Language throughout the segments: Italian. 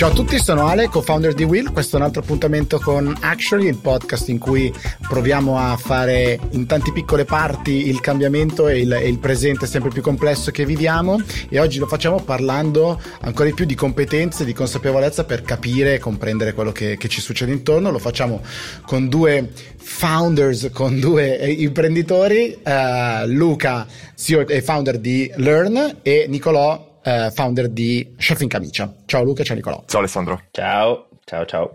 Ciao a tutti, sono Ale, co-founder di Will. Questo è un altro appuntamento con Actually, il podcast in cui proviamo a fare in tante piccole parti il cambiamento e il, e il presente sempre più complesso che viviamo. E oggi lo facciamo parlando ancora di più di competenze, di consapevolezza per capire e comprendere quello che, che ci succede intorno. Lo facciamo con due founders, con due imprenditori, uh, Luca, CEO e founder di Learn, e Nicolò eh, founder di Chef in Camicia. Ciao Luca, ciao Nicolò. Ciao Alessandro. Ciao, ciao, ciao.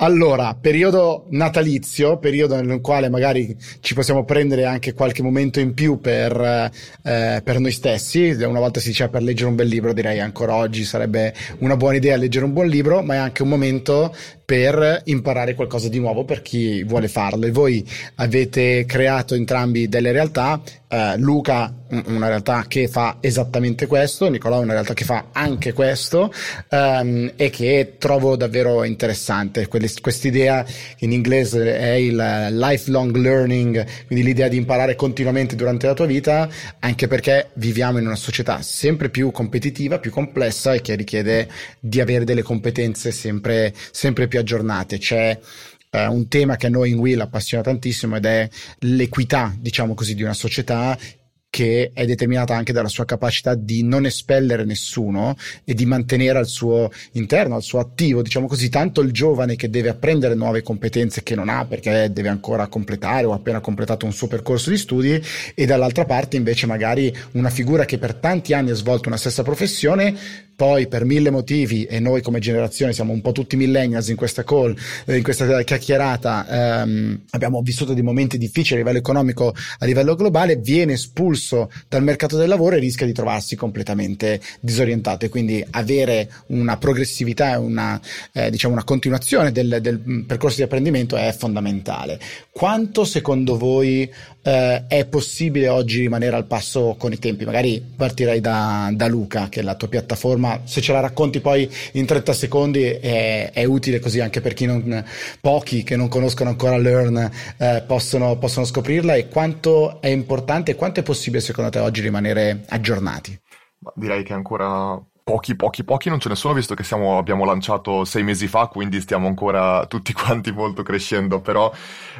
Allora, periodo natalizio, periodo nel quale magari ci possiamo prendere anche qualche momento in più per, eh, per noi stessi. Una volta si diceva per leggere un bel libro, direi ancora oggi sarebbe una buona idea leggere un buon libro, ma è anche un momento per imparare qualcosa di nuovo per chi vuole farlo. E voi avete creato entrambi delle realtà. Uh, Luca, una realtà che fa esattamente questo, Nicolò, una realtà che fa anche questo, um, e che trovo davvero interessante. Questa idea in inglese è il lifelong learning, quindi l'idea di imparare continuamente durante la tua vita, anche perché viviamo in una società sempre più competitiva, più complessa e che richiede di avere delle competenze sempre, sempre più aggiornate. C'è eh, un tema che a noi in Will appassiona tantissimo ed è l'equità, diciamo così, di una società che è determinata anche dalla sua capacità di non espellere nessuno e di mantenere al suo interno, al suo attivo, diciamo così, tanto il giovane che deve apprendere nuove competenze che non ha perché deve ancora completare o ha appena completato un suo percorso di studi e dall'altra parte invece magari una figura che per tanti anni ha svolto una stessa professione poi per mille motivi, e noi come generazione siamo un po' tutti millennials in questa call, eh, in questa chiacchierata, ehm, abbiamo vissuto dei momenti difficili a livello economico, a livello globale, viene espulso dal mercato del lavoro e rischia di trovarsi completamente disorientato. E quindi avere una progressività e una, eh, diciamo una continuazione del, del percorso di apprendimento è fondamentale. Quanto secondo voi eh, è possibile oggi rimanere al passo con i tempi? Magari partirei da, da Luca, che è la tua piattaforma ma se ce la racconti poi in 30 secondi è, è utile così anche per chi non, pochi che non conoscono ancora Learn eh, possono, possono scoprirla e quanto è importante e quanto è possibile secondo te oggi rimanere aggiornati? Direi che ancora pochi, pochi, pochi non ce ne sono, visto che siamo, abbiamo lanciato sei mesi fa, quindi stiamo ancora tutti quanti molto crescendo, però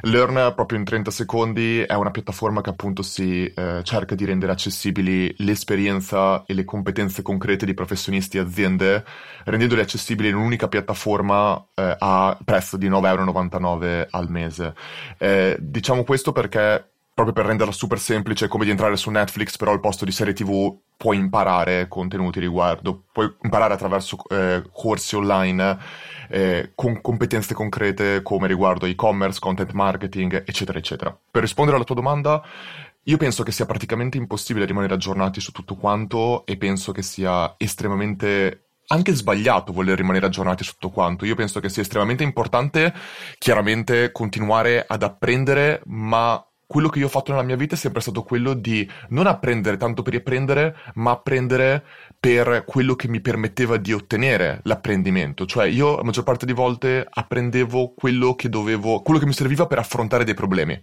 Learn proprio in 30 secondi è una piattaforma che appunto si eh, cerca di rendere accessibili l'esperienza e le competenze concrete di professionisti e aziende, rendendole accessibili in un'unica piattaforma eh, a prezzo di 9,99€ al mese. Eh, diciamo questo perché proprio per renderla super semplice, come di entrare su Netflix, però al posto di serie TV puoi imparare contenuti riguardo, puoi imparare attraverso eh, corsi online eh, con competenze concrete come riguardo e-commerce, content marketing, eccetera, eccetera. Per rispondere alla tua domanda, io penso che sia praticamente impossibile rimanere aggiornati su tutto quanto e penso che sia estremamente anche sbagliato voler rimanere aggiornati su tutto quanto. Io penso che sia estremamente importante, chiaramente, continuare ad apprendere, ma quello che io ho fatto nella mia vita è sempre stato quello di non apprendere tanto per apprendere, ma apprendere per quello che mi permetteva di ottenere l'apprendimento. Cioè, io la maggior parte di volte apprendevo quello che dovevo, quello che mi serviva per affrontare dei problemi.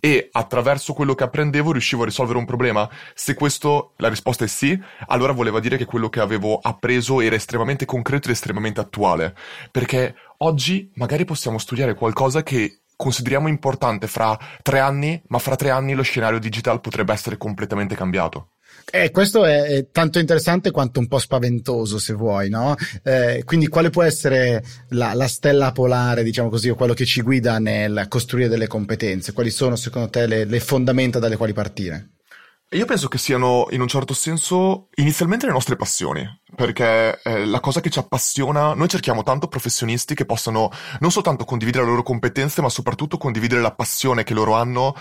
E attraverso quello che apprendevo riuscivo a risolvere un problema. Se questo, la risposta è sì, allora voleva dire che quello che avevo appreso era estremamente concreto ed estremamente attuale. Perché oggi magari possiamo studiare qualcosa che consideriamo importante fra tre anni, ma fra tre anni lo scenario digital potrebbe essere completamente cambiato. Eh, questo è, è, tanto interessante quanto un po' spaventoso, se vuoi, no? Eh, quindi, quale può essere la, la, stella polare, diciamo così, o quello che ci guida nel costruire delle competenze? Quali sono, secondo te, le, le fondamenta dalle quali partire? Io penso che siano, in un certo senso, inizialmente le nostre passioni, perché eh, la cosa che ci appassiona, noi cerchiamo tanto professionisti che possano non soltanto condividere le loro competenze, ma soprattutto condividere la passione che loro hanno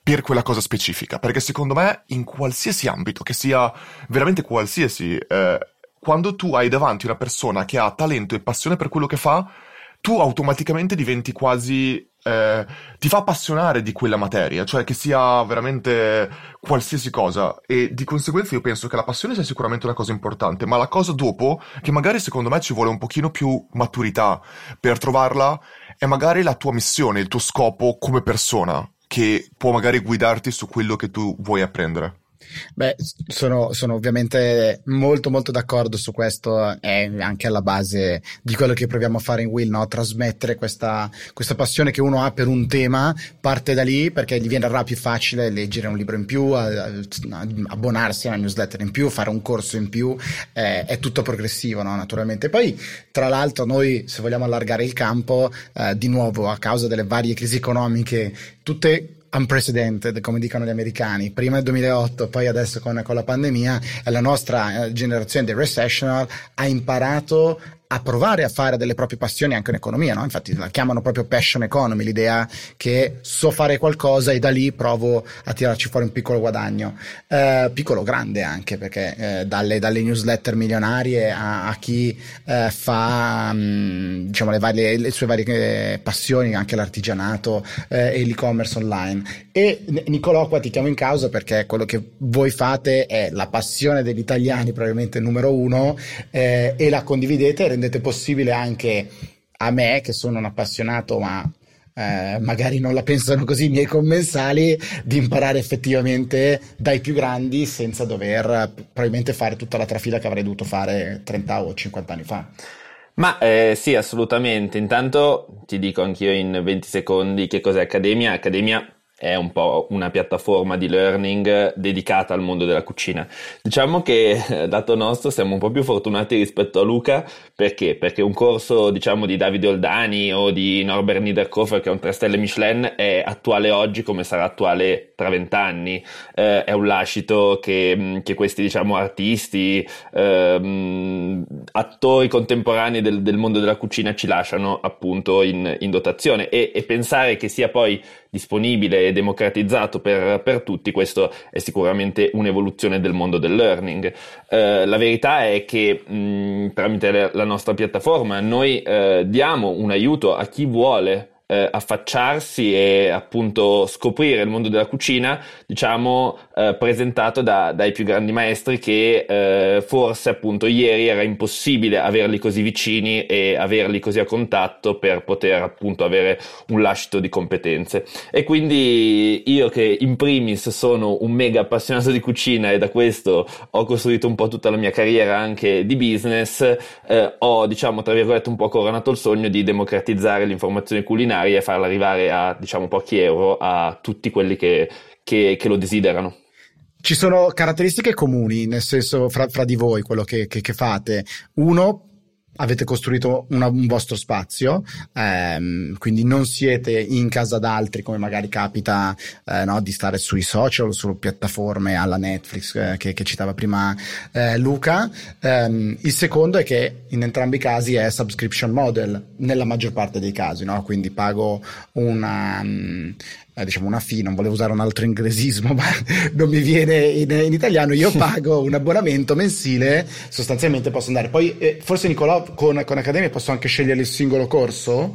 per quella cosa specifica, perché secondo me in qualsiasi ambito, che sia veramente qualsiasi, eh, quando tu hai davanti una persona che ha talento e passione per quello che fa, tu automaticamente diventi quasi eh, ti fa appassionare di quella materia, cioè che sia veramente qualsiasi cosa e di conseguenza io penso che la passione sia sicuramente una cosa importante, ma la cosa dopo, che magari secondo me ci vuole un pochino più maturità per trovarla, è magari la tua missione, il tuo scopo come persona, che può magari guidarti su quello che tu vuoi apprendere. Beh, sono, sono, ovviamente molto molto d'accordo su questo, è anche alla base di quello che proviamo a fare in Will, no? trasmettere questa, questa, passione che uno ha per un tema, parte da lì perché gli viene più facile leggere un libro in più, abbonarsi a una newsletter in più, fare un corso in più, eh, è tutto progressivo no? naturalmente. Poi tra l'altro noi se vogliamo allargare il campo, eh, di nuovo a causa delle varie crisi economiche, tutte unprecedented, come dicono gli americani, prima del 2008, poi adesso con, con la pandemia, la nostra eh, generazione dei recessional ha imparato a provare a fare delle proprie passioni anche in economia, no? infatti la chiamano proprio passion economy, l'idea che so fare qualcosa e da lì provo a tirarci fuori un piccolo guadagno, eh, piccolo grande anche, perché eh, dalle, dalle, newsletter milionarie a, a chi eh, fa mh, mm, diciamo, le, varie, le, sue varie passioni, anche l'artigianato eh, e l'e-commerce online. E Nicolò qua ti chiamo in causa perché quello che voi fate è la passione degli italiani, probabilmente numero uno, eh, e la condividete rendete possibile anche a me, che sono un appassionato, ma eh, magari non la pensano così i miei commensali, di imparare effettivamente dai più grandi senza dover probabilmente fare tutta la trafila che avrei dovuto fare 30 o 50 anni fa. Ma eh, sì, assolutamente. Intanto ti dico anch'io in 20 secondi che cos'è Accademia. Accademia è un po' una piattaforma di learning dedicata al mondo della cucina. Diciamo che dato nostro siamo un po' più fortunati rispetto a Luca perché? Perché un corso diciamo di Davide Oldani o di Norbert Niederkofer che è un 3 stelle Michelin è attuale oggi come sarà attuale tra vent'anni. Eh, è un lascito che, che questi diciamo artisti, ehm, attori contemporanei del, del, mondo della cucina ci lasciano appunto in, in dotazione e, e pensare che sia poi disponibile e democratizzato per, per, tutti, questo è sicuramente un'evoluzione del mondo del learning. Eh, la verità è che mh, tramite la nostra piattaforma noi eh, diamo un aiuto a chi vuole eh, affacciarsi e appunto scoprire il mondo della cucina, diciamo, eh, presentato da, dai più grandi maestri che eh, forse appunto ieri era impossibile averli così vicini e averli così a contatto per poter appunto avere un lascito di competenze. E quindi io che in primis sono un mega appassionato di cucina e da questo ho costruito un po' tutta la mia carriera anche di business, eh, ho diciamo tra virgolette un po' coronato il sogno di democratizzare l'informazione culinaria e farla arrivare a diciamo pochi euro a tutti quelli che, che, che lo desiderano. Ci sono caratteristiche comuni, nel senso, fra, fra di voi, quello che, che fate. Uno, avete costruito una, un vostro spazio, ehm, quindi non siete in casa d'altri come magari capita eh, no, di stare sui social, su piattaforme alla Netflix eh, che, che, citava prima eh, Luca. Um, il secondo è che in entrambi i casi è subscription model, nella maggior parte dei casi, no? quindi pago una... eh, diciamo una fee, non volevo usare un altro inglesismo, ma non mi viene in, in italiano, io pago un abbonamento mensile, sostanzialmente posso andare. Poi eh, forse Nicolò con, con Accademia posso anche scegliere il singolo corso?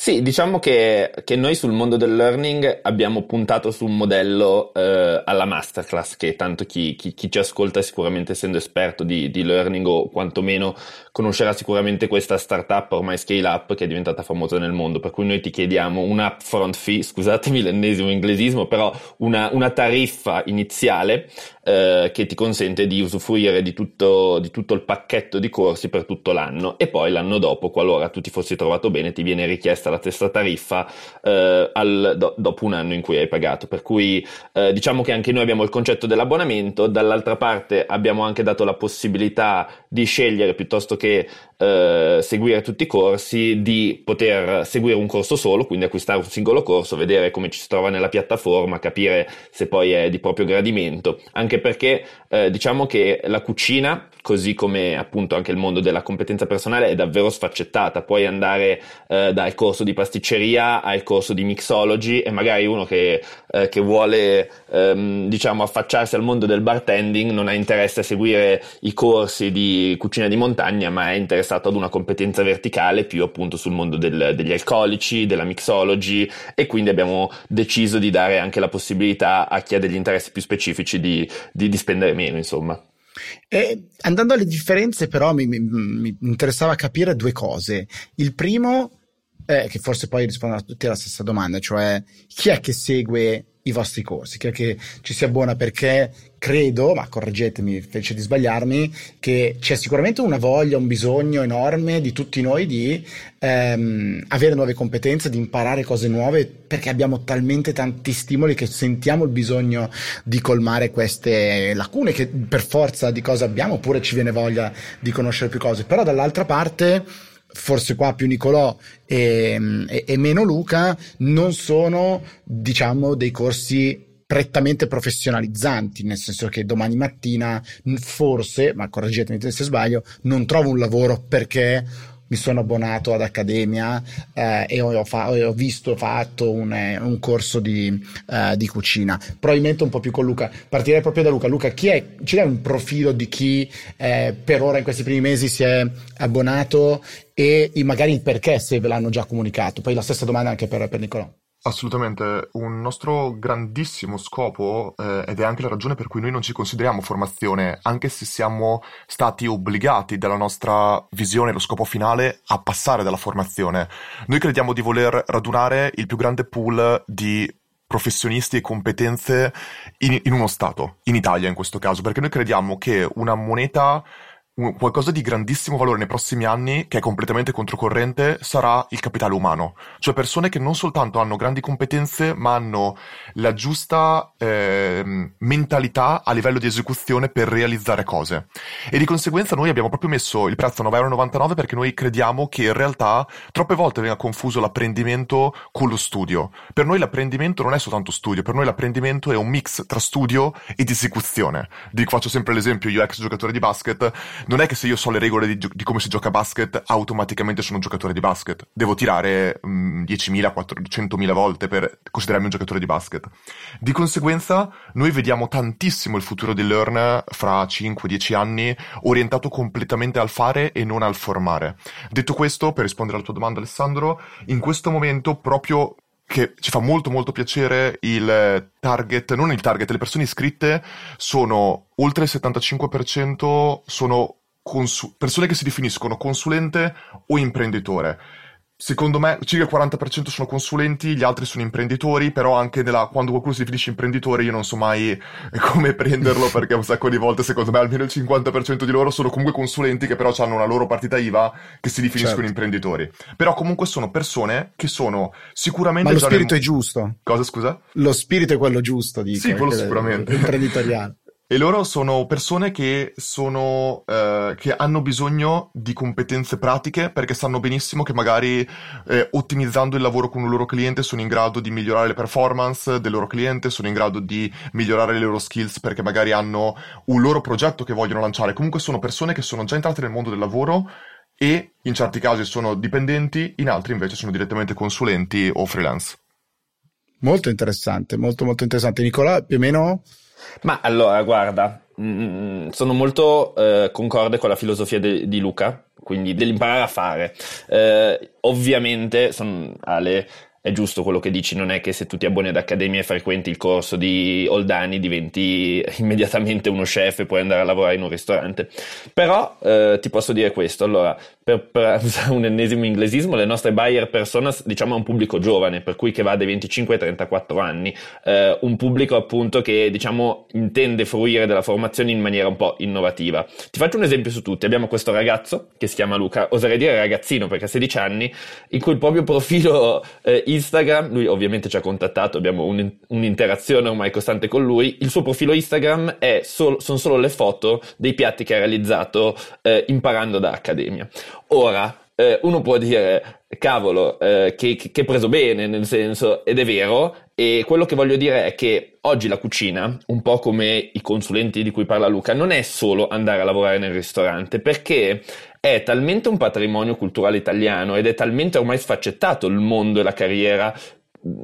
Sì, diciamo che, che, noi sul mondo del learning abbiamo puntato su un modello eh, alla masterclass, che tanto chi, chi, chi, ci ascolta sicuramente essendo esperto di, di, learning o quantomeno conoscerà sicuramente questa startup ormai scale up che è diventata famosa nel mondo, per cui noi ti chiediamo un upfront fee, scusatemi l'ennesimo inglesismo, però una, una tariffa iniziale eh, che ti consente di usufruire di tutto, di tutto il pacchetto di corsi per tutto l'anno e poi l'anno dopo, qualora tu ti fossi trovato bene, ti viene richiesta la stessa tariffa eh, al, do, dopo un anno in cui hai pagato. Per cui eh, diciamo che anche noi abbiamo il concetto dell'abbonamento, dall'altra parte abbiamo anche dato la possibilità di scegliere piuttosto che eh, seguire tutti i corsi, di poter seguire un corso solo, quindi acquistare un singolo corso, vedere come ci si trova nella piattaforma, capire se poi è di proprio gradimento, anche perché eh, diciamo che la cucina, così come appunto anche il mondo della competenza personale, è davvero sfaccettata, puoi andare eh, dal corso di pasticceria al corso di mixology e magari uno che, eh, che vuole ehm, diciamo affacciarsi al mondo del bartending non ha interesse a seguire i corsi di cucina di montagna, ma è interessato ad una competenza verticale più appunto sul mondo del, degli alcolici, della mixology e quindi abbiamo deciso di dare anche la possibilità a chi ha degli interessi più specifici di, di, di spendere meno, insomma. E andando alle differenze, però, mi, mi, mi interessava capire due cose. Il primo, eh, che forse poi rispondono a tutti alla stessa domanda, cioè chi è che segue i vostri corsi, chi è che ci si abbona perché credo, ma correggetemi fece di sbagliarmi, che c'è sicuramente una voglia, un bisogno enorme di tutti noi di ehm, avere nuove competenze, di imparare cose nuove, perché abbiamo talmente tanti stimoli che sentiamo il bisogno di colmare queste lacune che per forza di cosa abbiamo, oppure ci viene voglia di conoscere più cose. Però dall'altra parte forse qua più Nicolò e, e, e, meno Luca, non sono, diciamo, dei corsi prettamente professionalizzanti, nel senso che domani mattina forse, ma correggetemi se sbaglio, non trovo un lavoro perché mi sono abbonato ad Accademia eh, e ho, fa- ho, visto, fatto un, eh, un corso di, uh, di, cucina. Probabilmente un po' più con Luca. Partirei proprio da Luca. Luca, chi è, ci dai un profilo di chi eh, per ora in questi primi mesi si è abbonato e magari il perché se ve l'hanno già comunicato? Poi la stessa domanda anche per, per Nicolò. Assolutamente, un nostro grandissimo scopo, eh, ed è anche la ragione per cui noi non ci consideriamo formazione, anche se siamo stati obbligati dalla nostra visione, lo scopo finale, a passare dalla formazione. Noi crediamo di voler radunare il più grande pool di professionisti e competenze in, in uno Stato, in Italia in questo caso, perché noi crediamo che una moneta qualcosa di grandissimo valore nei prossimi anni, che è completamente controcorrente, sarà il capitale umano. Cioè persone che non soltanto hanno grandi competenze, ma hanno la giusta eh, mentalità a livello di esecuzione per realizzare cose. E di conseguenza noi abbiamo proprio messo il prezzo a 9,99€ perché noi crediamo che in realtà troppe volte venga confuso l'apprendimento con lo studio. Per noi l'apprendimento non è soltanto studio, per noi l'apprendimento è un mix tra studio ed esecuzione. Dico, faccio sempre l'esempio, io ex giocatore di basket, non è che se io so le regole di, di, come si gioca a basket, automaticamente sono un giocatore di basket. Devo tirare mh, 10.000, 400.000 volte per considerarmi un giocatore di basket. Di conseguenza, noi vediamo tantissimo il futuro di Learn fra 5-10 anni orientato completamente al fare e non al formare. Detto questo, per rispondere alla tua domanda, Alessandro, in questo momento proprio che ci fa molto molto piacere il target, non il target, le persone iscritte sono oltre il 75% sono consu- persone che si definiscono consulente o imprenditore. Secondo me circa il 40% sono consulenti, gli altri sono imprenditori, però anche nella, quando qualcuno si definisce imprenditore io non so mai come prenderlo perché un sacco di volte secondo me almeno il 50% di loro sono comunque consulenti che però hanno una loro partita IVA che si definiscono certo. imprenditori. Però comunque sono persone che sono sicuramente... Ma lo spirito nel... è giusto. Cosa scusa? Lo spirito è quello giusto, dico. Sì, quello sicuramente. Imprenditoriale. E loro sono persone che, sono, eh, che hanno bisogno di competenze pratiche perché sanno benissimo che magari eh, ottimizzando il lavoro con un loro cliente sono in grado di migliorare le performance del loro cliente, sono in grado di migliorare le loro skills perché magari hanno un loro progetto che vogliono lanciare. Comunque sono persone che sono già entrate nel mondo del lavoro e in certi casi sono dipendenti, in altri invece sono direttamente consulenti o freelance. Molto interessante, molto molto interessante. Nicola, più o meno ma allora, guarda, mh, mm, mm, sono molto eh, concorde con la filosofia de- di Luca, quindi dell'imparare a fare. Eh, ovviamente, son, Ale, è giusto quello che dici, non è che se tu ti abboni ad Accademia e frequenti il corso di Oldani diventi immediatamente uno chef e puoi andare a lavorare in un ristorante. Però eh, ti posso dire questo, allora, per, per, usare un ennesimo inglesismo, le nostre buyer personas diciamo è un pubblico giovane, per cui che va dai 25 ai 34 anni, eh, un pubblico appunto che diciamo intende fruire della formazione in maniera un po' innovativa. Ti faccio un esempio su tutti, abbiamo questo ragazzo che si chiama Luca, oserei dire ragazzino perché ha 16 anni, in cui il proprio profilo eh, Instagram, lui ovviamente ci ha contattato, abbiamo un, un'interazione ormai costante con lui, il suo profilo Instagram sol- sono solo le foto dei piatti che ha realizzato eh, imparando da Accademia. Ora, eh, uno può dire, cavolo, eh, che, che preso bene, nel senso, ed è vero, e quello che voglio dire è che oggi la cucina, un po' come i consulenti di cui parla Luca, non è solo andare a lavorare nel ristorante, perché è talmente un patrimonio culturale italiano ed è talmente ormai sfaccettato il mondo e la carriera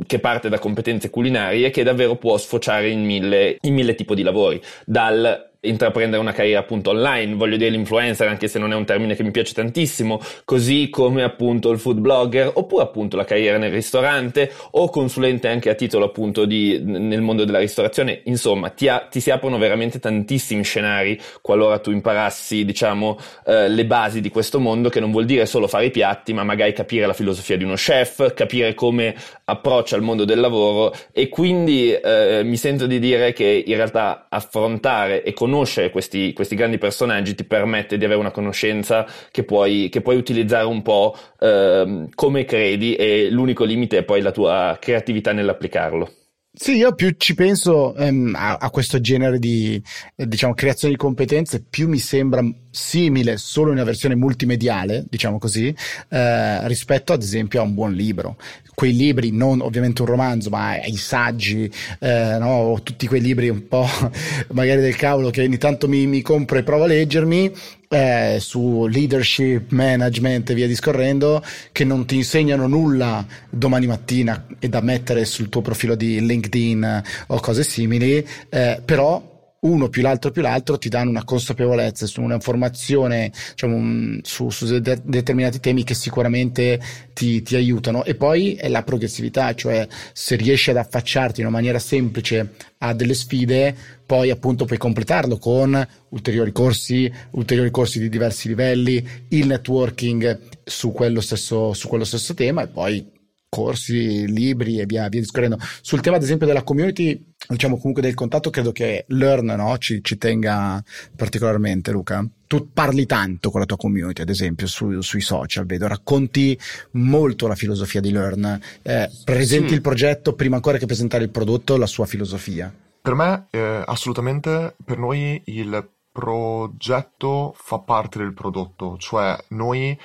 che parte da competenze culinarie che davvero può sfociare in mille, in mille tipi di lavori, dal intraprendere una carriera appunto online, voglio dire l'influencer anche se non è un termine che mi piace tantissimo, così come appunto il food blogger oppure appunto la carriera nel ristorante o consulente anche a titolo appunto di nel mondo della ristorazione, insomma ti, ha, ti si aprono veramente tantissimi scenari qualora tu imparassi diciamo eh, le basi di questo mondo che non vuol dire solo fare i piatti ma magari capire la filosofia di uno chef, capire come approccia il mondo del lavoro. E quindi eh, mi sento di dire che in realtà affrontare e conoscere questi, questi, grandi personaggi ti permette di avere una conoscenza che puoi, che puoi utilizzare un po' eh, come credi e l'unico limite è poi la tua creatività nell'applicarlo. Sì, io più ci penso ehm, a, a, questo genere di eh, diciamo, creazione di competenze, più mi sembra simile solo in una versione multimediale, diciamo così, eh, rispetto ad esempio a un buon libro. Quei libri, non ovviamente un romanzo, ma i saggi, eh, no? tutti quei libri un po' magari del cavolo che ogni tanto mi, mi compro e provo a leggermi, eh, su leadership, management e via discorrendo, che non ti insegnano nulla domani mattina e da mettere sul tuo profilo di LinkedIn o cose simili, eh, però uno più l'altro più l'altro ti danno una consapevolezza su un'informazione diciamo, su, su de- determinati temi che sicuramente ti, ti, aiutano. E poi è la progressività cioè se riesci ad affacciarti in una maniera semplice a delle sfide poi appunto puoi completarlo con ulteriori corsi ulteriori corsi di diversi livelli il networking su quello stesso, su quello stesso tema e poi corsi, libri e via, via discorrendo. Sul tema, ad esempio, della community, diciamo comunque del contatto, credo che Learn no, ci, ci, tenga particolarmente, Luca. Tu parli tanto con la tua community, ad esempio, su, sui social, vedo, racconti molto la filosofia di Learn, eh, presenti sì. il progetto prima ancora che presentare il prodotto, la sua filosofia. Per me, eh, assolutamente, per noi il progetto fa parte del prodotto, cioè noi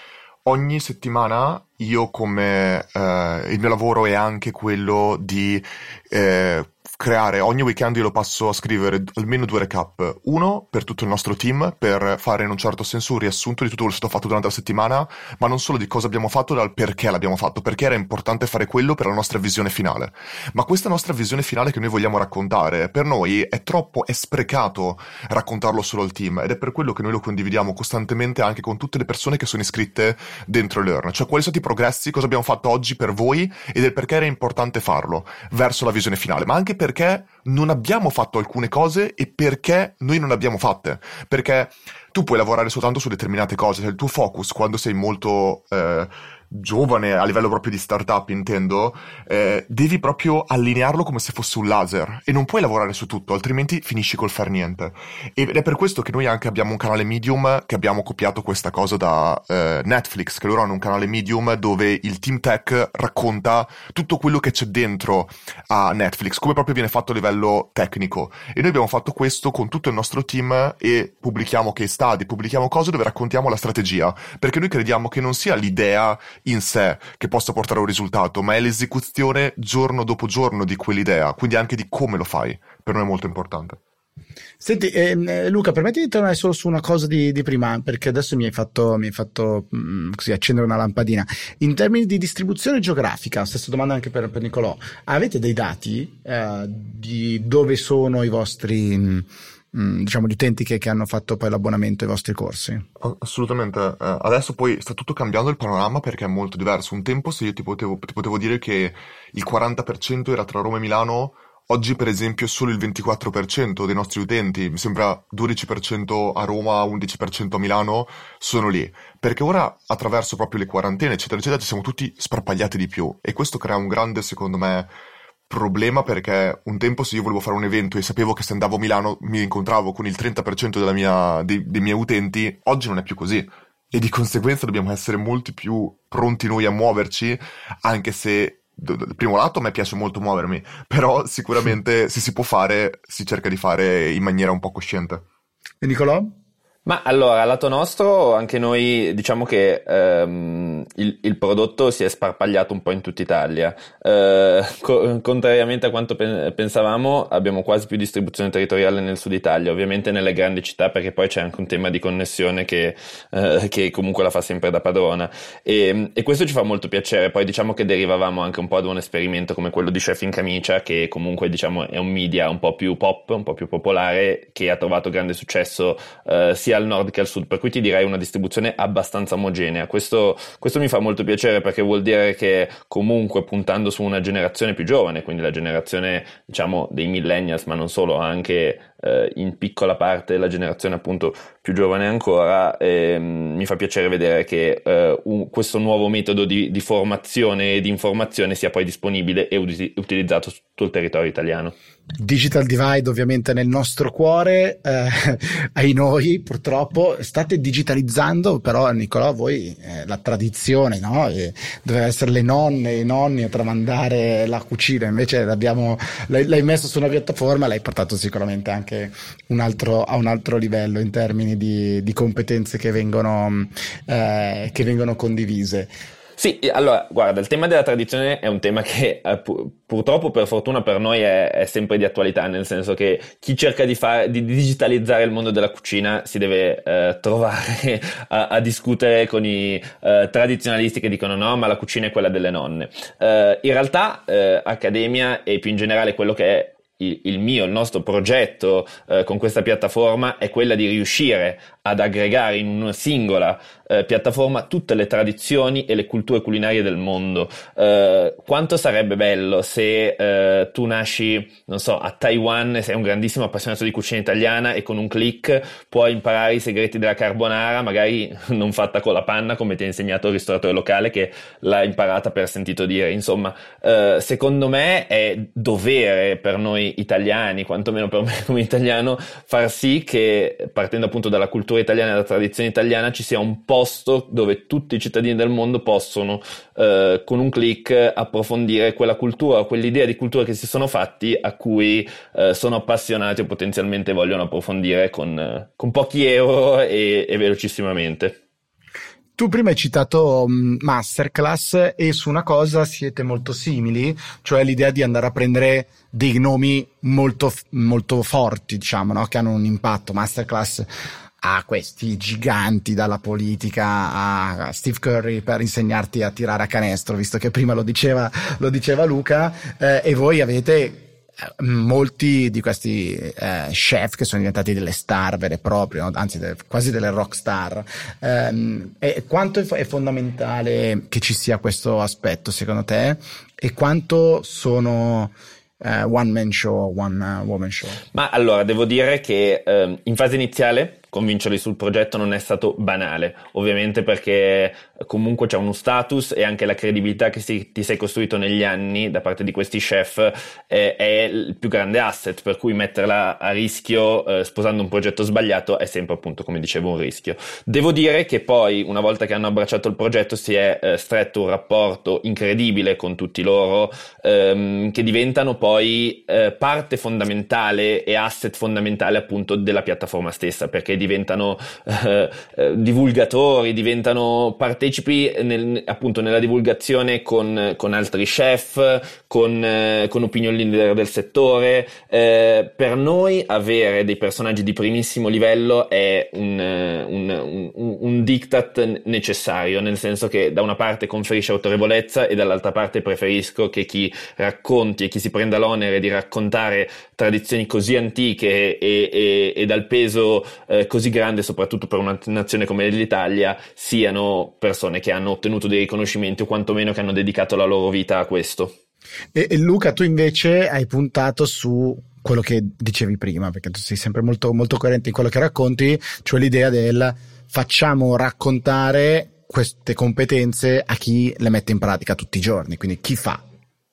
ogni settimana io come eh, il mio lavoro è anche quello di eh, creare ogni weekend io lo passo a scrivere almeno due recap. Uno per tutto il nostro team, per fare in un certo senso un riassunto di tutto quello che è stato fatto durante la settimana, ma non solo di cosa abbiamo fatto, dal perché l'abbiamo fatto, perché era importante fare quello per la nostra visione finale. Ma questa nostra visione finale che noi vogliamo raccontare, per noi è troppo, è sprecato raccontarlo solo al team ed è per quello che noi lo condividiamo costantemente anche con tutte le persone che sono iscritte dentro Learn. Cioè quali sono stati i progressi, cosa abbiamo fatto oggi per voi e del perché era importante farlo verso la visione finale, ma anche per perché non abbiamo fatto alcune cose e perché noi non abbiamo fatte. Perché tu puoi lavorare soltanto su determinate cose, cioè il tuo focus quando sei molto eh, giovane, a livello proprio di startup intendo, eh, devi proprio allinearlo come se fosse un laser e non puoi lavorare su tutto, altrimenti finisci col far niente. Ed è per questo che noi anche abbiamo un canale Medium che abbiamo copiato questa cosa da eh, Netflix, che loro hanno un canale Medium dove il team tech racconta tutto quello che c'è dentro a Netflix, come proprio viene fatto a livello tecnico. E noi abbiamo fatto questo con tutto il nostro team e pubblichiamo case study, pubblichiamo cose dove raccontiamo la strategia, perché noi crediamo che non sia l'idea in sé che possa portare a un risultato, ma è l'esecuzione giorno dopo giorno di quell'idea, quindi anche di come lo fai, per noi è molto importante. Senti, ehm, eh, Luca, permettimi di tornare solo su una cosa di, di prima, perché adesso mi hai fatto, mi hai fatto mh, mm, così, accendere una lampadina. In termini di distribuzione geografica, stessa domanda anche per, per Nicolò, avete dei dati eh, di dove sono i vostri... Mh, mm, diciamo gli utenti che, che, hanno fatto poi l'abbonamento ai vostri corsi assolutamente eh, adesso poi sta tutto cambiando il panorama perché è molto diverso un tempo se io ti potevo, ti potevo dire che il 40% era tra Roma e Milano Oggi, per esempio, solo il 24% dei nostri utenti, mi sembra 12% a Roma, 11% a Milano, sono lì. Perché ora, attraverso proprio le quarantene, eccetera, eccetera, ci siamo tutti sparpagliati di più. E questo crea un grande, secondo me, problema perché un tempo se io volevo fare un evento e sapevo che se andavo a Milano mi incontravo con il 30% mia, dei, dei miei utenti, oggi non è più così e di conseguenza dobbiamo essere molti più pronti noi a muoverci, anche se dal primo lato a me piace molto muovermi, però sicuramente se si può fare, si cerca di fare in maniera un po' cosciente. E Nicolò? Ma allora, lato nostro, anche noi diciamo che ehm, il, il, prodotto si è sparpagliato un po' in tutta Italia. Eh, co- contrariamente a quanto pe- pensavamo, abbiamo quasi più distribuzione territoriale nel sud Italia, ovviamente nelle grandi città, perché poi c'è anche un tema di connessione che, eh, che comunque la fa sempre da padrona. E, e, questo ci fa molto piacere. Poi diciamo che derivavamo anche un po' da un esperimento come quello di Chef in Camicia, che comunque diciamo è un media un po' più pop, un po' più popolare, che ha trovato grande successo eh, sia al nord che al sud. Per cui ti direi una distribuzione abbastanza omogenea. Questo, questo mi fa molto piacere perché vuol dire che comunque puntando su una generazione più giovane, quindi la generazione diciamo dei millennials, ma non solo, anche eh, in piccola parte la generazione appunto più giovane ancora, eh, mi fa piacere vedere che eh, un, questo nuovo metodo di, di, formazione e di informazione sia poi disponibile e uti- utilizzato su tutto il territorio italiano. Digital divide ovviamente nel nostro cuore, eh, ai noi purtroppo state digitalizzando, però Nicolò voi eh, la tradizione, no? Doveva essere le nonne e i nonni a tramandare la cucina, invece l'hai messo su una piattaforma, l'hai portato sicuramente anche un altro, a un altro livello in termini di, di competenze che vengono, eh, che vengono condivise. Sì, allora, guarda, il tema della tradizione è un tema che eh, pu- purtroppo, per fortuna per noi, è, è, sempre di attualità, nel senso che chi cerca di, fare, di digitalizzare il mondo della cucina si deve eh, trovare a, a, discutere con i eh, tradizionalisti che dicono no, ma la cucina è quella delle nonne. Eh, in realtà, eh, Accademia e più in generale quello che è il, il, mio, il nostro progetto eh, con questa piattaforma è quella di riuscire ad aggregare in una singola eh, piattaforma tutte le tradizioni e le culture culinarie del mondo. Eh, quanto sarebbe bello se eh, tu nasci, non so, a Taiwan e sei un grandissimo appassionato di cucina italiana e con un click puoi imparare i segreti della carbonara, magari non fatta con la panna come ti ha insegnato il ristoratore locale che l'ha imparata per sentito dire. Insomma, eh, secondo me è dovere per noi italiani, quantomeno per me come italiano, far sì che partendo appunto dalla cultura cultura italiana dalla tradizione italiana ci sia un posto dove tutti i cittadini del mondo possono eh, con un click approfondire quella cultura, quell'idea di cultura che si sono fatti a cui eh, sono appassionati o potenzialmente vogliono approfondire con, con pochi euro e, e velocissimamente. Tu prima hai citato um, Masterclass e su una cosa siete molto simili, cioè l'idea di andare a prendere dei nomi molto, molto forti, diciamo, no? che hanno un impatto. Masterclass a questi giganti dalla politica a Steve Curry per insegnarti a tirare a canestro, visto che prima lo diceva, lo diceva Luca, eh, e voi avete eh, molti di questi eh, chef che sono diventati delle star vere e proprie, no? anzi de- quasi delle rock star. Um, e quanto è, f- è, fondamentale che ci sia questo aspetto secondo te? E quanto sono uh, one man show, one uh, woman show? Ma allora devo dire che um, in fase iniziale convincerli sul progetto non è stato banale, ovviamente perché comunque c'è uno status e anche la credibilità che si, ti sei costruito negli anni da parte di questi chef eh, è il più grande asset, per cui metterla a rischio eh, sposando un progetto sbagliato è sempre appunto come dicevo un rischio. Devo dire che poi una volta che hanno abbracciato il progetto si è eh, stretto un rapporto incredibile con tutti loro ehm, che diventano poi eh, parte fondamentale e asset fondamentale appunto della piattaforma stessa perché diventano eh, eh, divulgatori, diventano partecipi nel, appunto nella divulgazione con, con altri chef, con, eh, con opinion leader del settore. Eh, per noi avere dei personaggi di primissimo livello è un, un, un, un diktat necessario, nel senso che da una parte conferisce autorevolezza e dall'altra parte preferisco che chi racconti e chi si prenda l'onere di raccontare tradizioni così antiche e, e, e dal peso eh, così grande, soprattutto per una nazione come l'Italia, siano persone che hanno ottenuto dei riconoscimenti o quantomeno che hanno dedicato la loro vita a questo. E, Luca, tu invece hai puntato su quello che dicevi prima, perché tu sei sempre molto, molto coerente in quello che racconti, cioè l'idea del facciamo raccontare queste competenze a chi le mette in pratica tutti i giorni, quindi chi fa.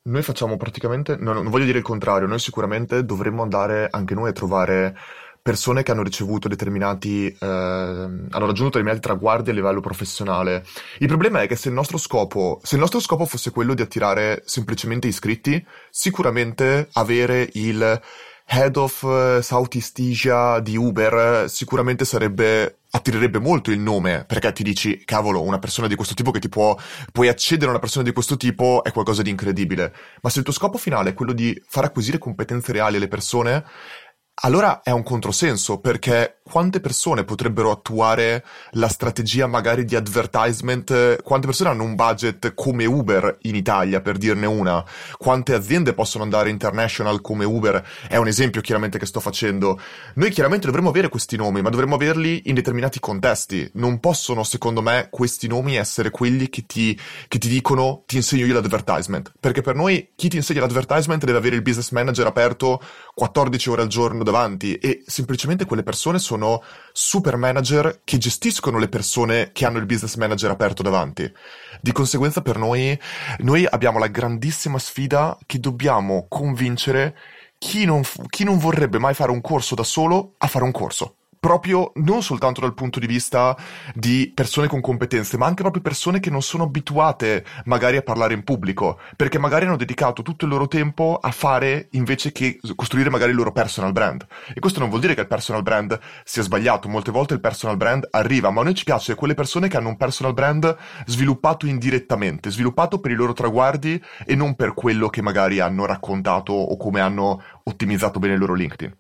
Noi facciamo praticamente, no, non voglio dire il contrario, noi sicuramente dovremmo andare anche noi a trovare persone che hanno ricevuto determinati, eh, hanno raggiunto determinati traguardi a livello professionale. Il problema è che se il nostro scopo, se il nostro scopo fosse quello di attirare semplicemente iscritti, sicuramente avere il head of eh, Southeast Asia di Uber sicuramente sarebbe attirerebbe molto il nome, perché ti dici, cavolo, una persona di questo tipo che ti può, puoi accedere a una persona di questo tipo è qualcosa di incredibile. Ma se il tuo scopo finale è quello di far acquisire competenze reali alle persone, allora è un controsenso perché quante persone potrebbero attuare la strategia magari di advertisement? Quante persone hanno un budget come Uber in Italia, per dirne una? Quante aziende possono andare international come Uber? È un esempio chiaramente che sto facendo. Noi chiaramente dovremmo avere questi nomi, ma dovremmo averli in determinati contesti. Non possono, secondo me, questi nomi essere quelli che ti, che ti dicono ti insegno io l'advertisement. Perché per noi chi ti insegna l'advertisement deve avere il business manager aperto 14 ore al giorno davanti e semplicemente quelle persone sono super manager che gestiscono le persone che hanno il business manager aperto davanti. Di conseguenza per noi, noi abbiamo la grandissima sfida che dobbiamo convincere chi non, chi non vorrebbe mai fare un corso da solo a fare un corso proprio non soltanto dal punto di vista di persone con competenze, ma anche proprio persone che non sono abituate magari a parlare in pubblico, perché magari hanno dedicato tutto il loro tempo a fare invece che costruire magari il loro personal brand. E questo non vuol dire che il personal brand sia sbagliato, molte volte il personal brand arriva, ma a noi ci piace quelle persone che hanno un personal brand sviluppato indirettamente, sviluppato per i loro traguardi e non per quello che magari hanno raccontato o come hanno ottimizzato bene il loro LinkedIn.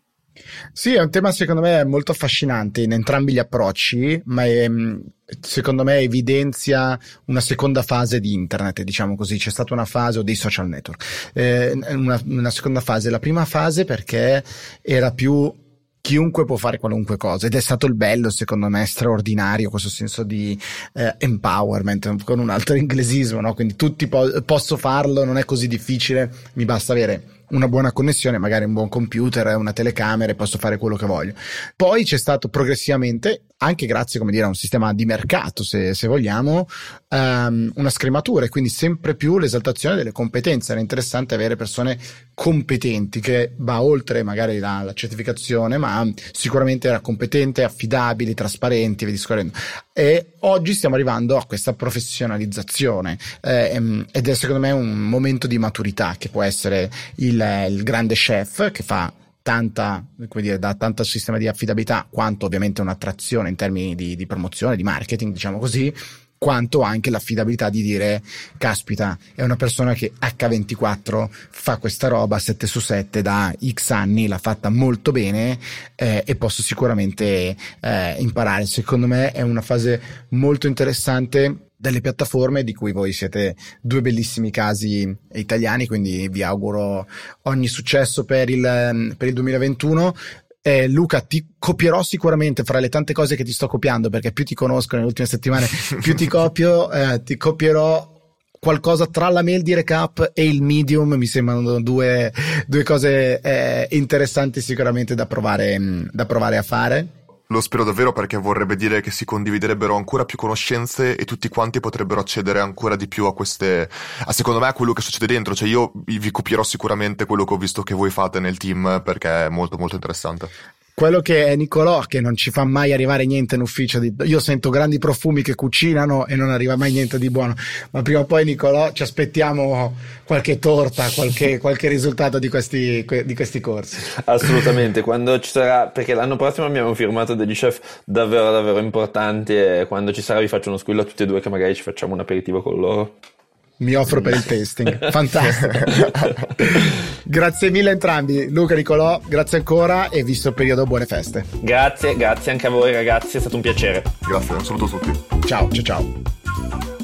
Sì, è un tema secondo me molto affascinante in entrambi gli approcci, ma è, mm, secondo me evidenzia una seconda fase di internet, diciamo così, c'è stata una fase o dei social network, eh, una, una seconda fase, la prima fase perché era più chiunque può fare qualunque cosa ed è stato il bello secondo me straordinario questo senso di eh, empowerment con un altro inglesismo no? quindi tutti po- posso farlo non è così difficile mi basta avere una buona connessione, magari un buon computer, una telecamera e posso fare quello che voglio. Poi c'è stato progressivamente, anche grazie come dire, a un sistema di mercato, se, se vogliamo, um, una scrematura e quindi sempre più l'esaltazione delle competenze. Era interessante avere persone competenti che va oltre magari la, la certificazione, ma sicuramente era competente, affidabili, trasparenti, vedi scorrendo. E oggi stiamo arrivando a questa professionalizzazione eh, ehm, ed è secondo me un momento di maturità che può essere il, il grande chef che fa tanta, come dire, da tanto sistema di affidabilità quanto ovviamente un'attrazione in termini di, di promozione, di marketing, diciamo così, quanto anche l'affidabilità di dire caspita è una persona che H24 fa questa roba 7 su 7 da X anni l'ha fatta molto bene eh, e posso sicuramente eh, imparare secondo me è una fase molto interessante delle piattaforme di cui voi siete due bellissimi casi italiani quindi vi auguro ogni successo per il, per il 2021 eh, Luca, ti copierò sicuramente fra le tante cose che ti sto copiando, perché più ti conosco nelle ultime settimane, più ti copio, eh, ti copierò qualcosa tra la mail di recap e il medium mi sembrano due, due cose eh, interessanti sicuramente da provare, da provare a fare. Lo spero davvero perché vorrebbe dire che si condividerebbero ancora più conoscenze e tutti quanti potrebbero accedere ancora di più a queste, a secondo me a quello che succede dentro. Cioè io vi copierò sicuramente quello che ho visto che voi fate nel team perché è molto molto interessante quello che è Nicolò che non ci fa mai arrivare niente in ufficio di... io sento grandi profumi che cucinano e non arriva mai niente di buono. Ma prima o poi Nicolò ci aspettiamo qualche torta qualche, qualche risultato di questi, di questi corsi. Assolutamente. Quando ci sarà perché l'anno prossimo abbiamo firmato degli chef davvero davvero importanti e quando ci sarà vi faccio uno squillo a tutti e due che magari ci facciamo un aperitivo con loro mi offro per il tasting. Fantastico. grazie mille a entrambi, Luca Nicolò, grazie ancora e visto il periodo buone feste. Grazie, grazie anche a voi ragazzi, è stato un piacere. Grazie, un saluto a tutti. Ciao, ciao ciao.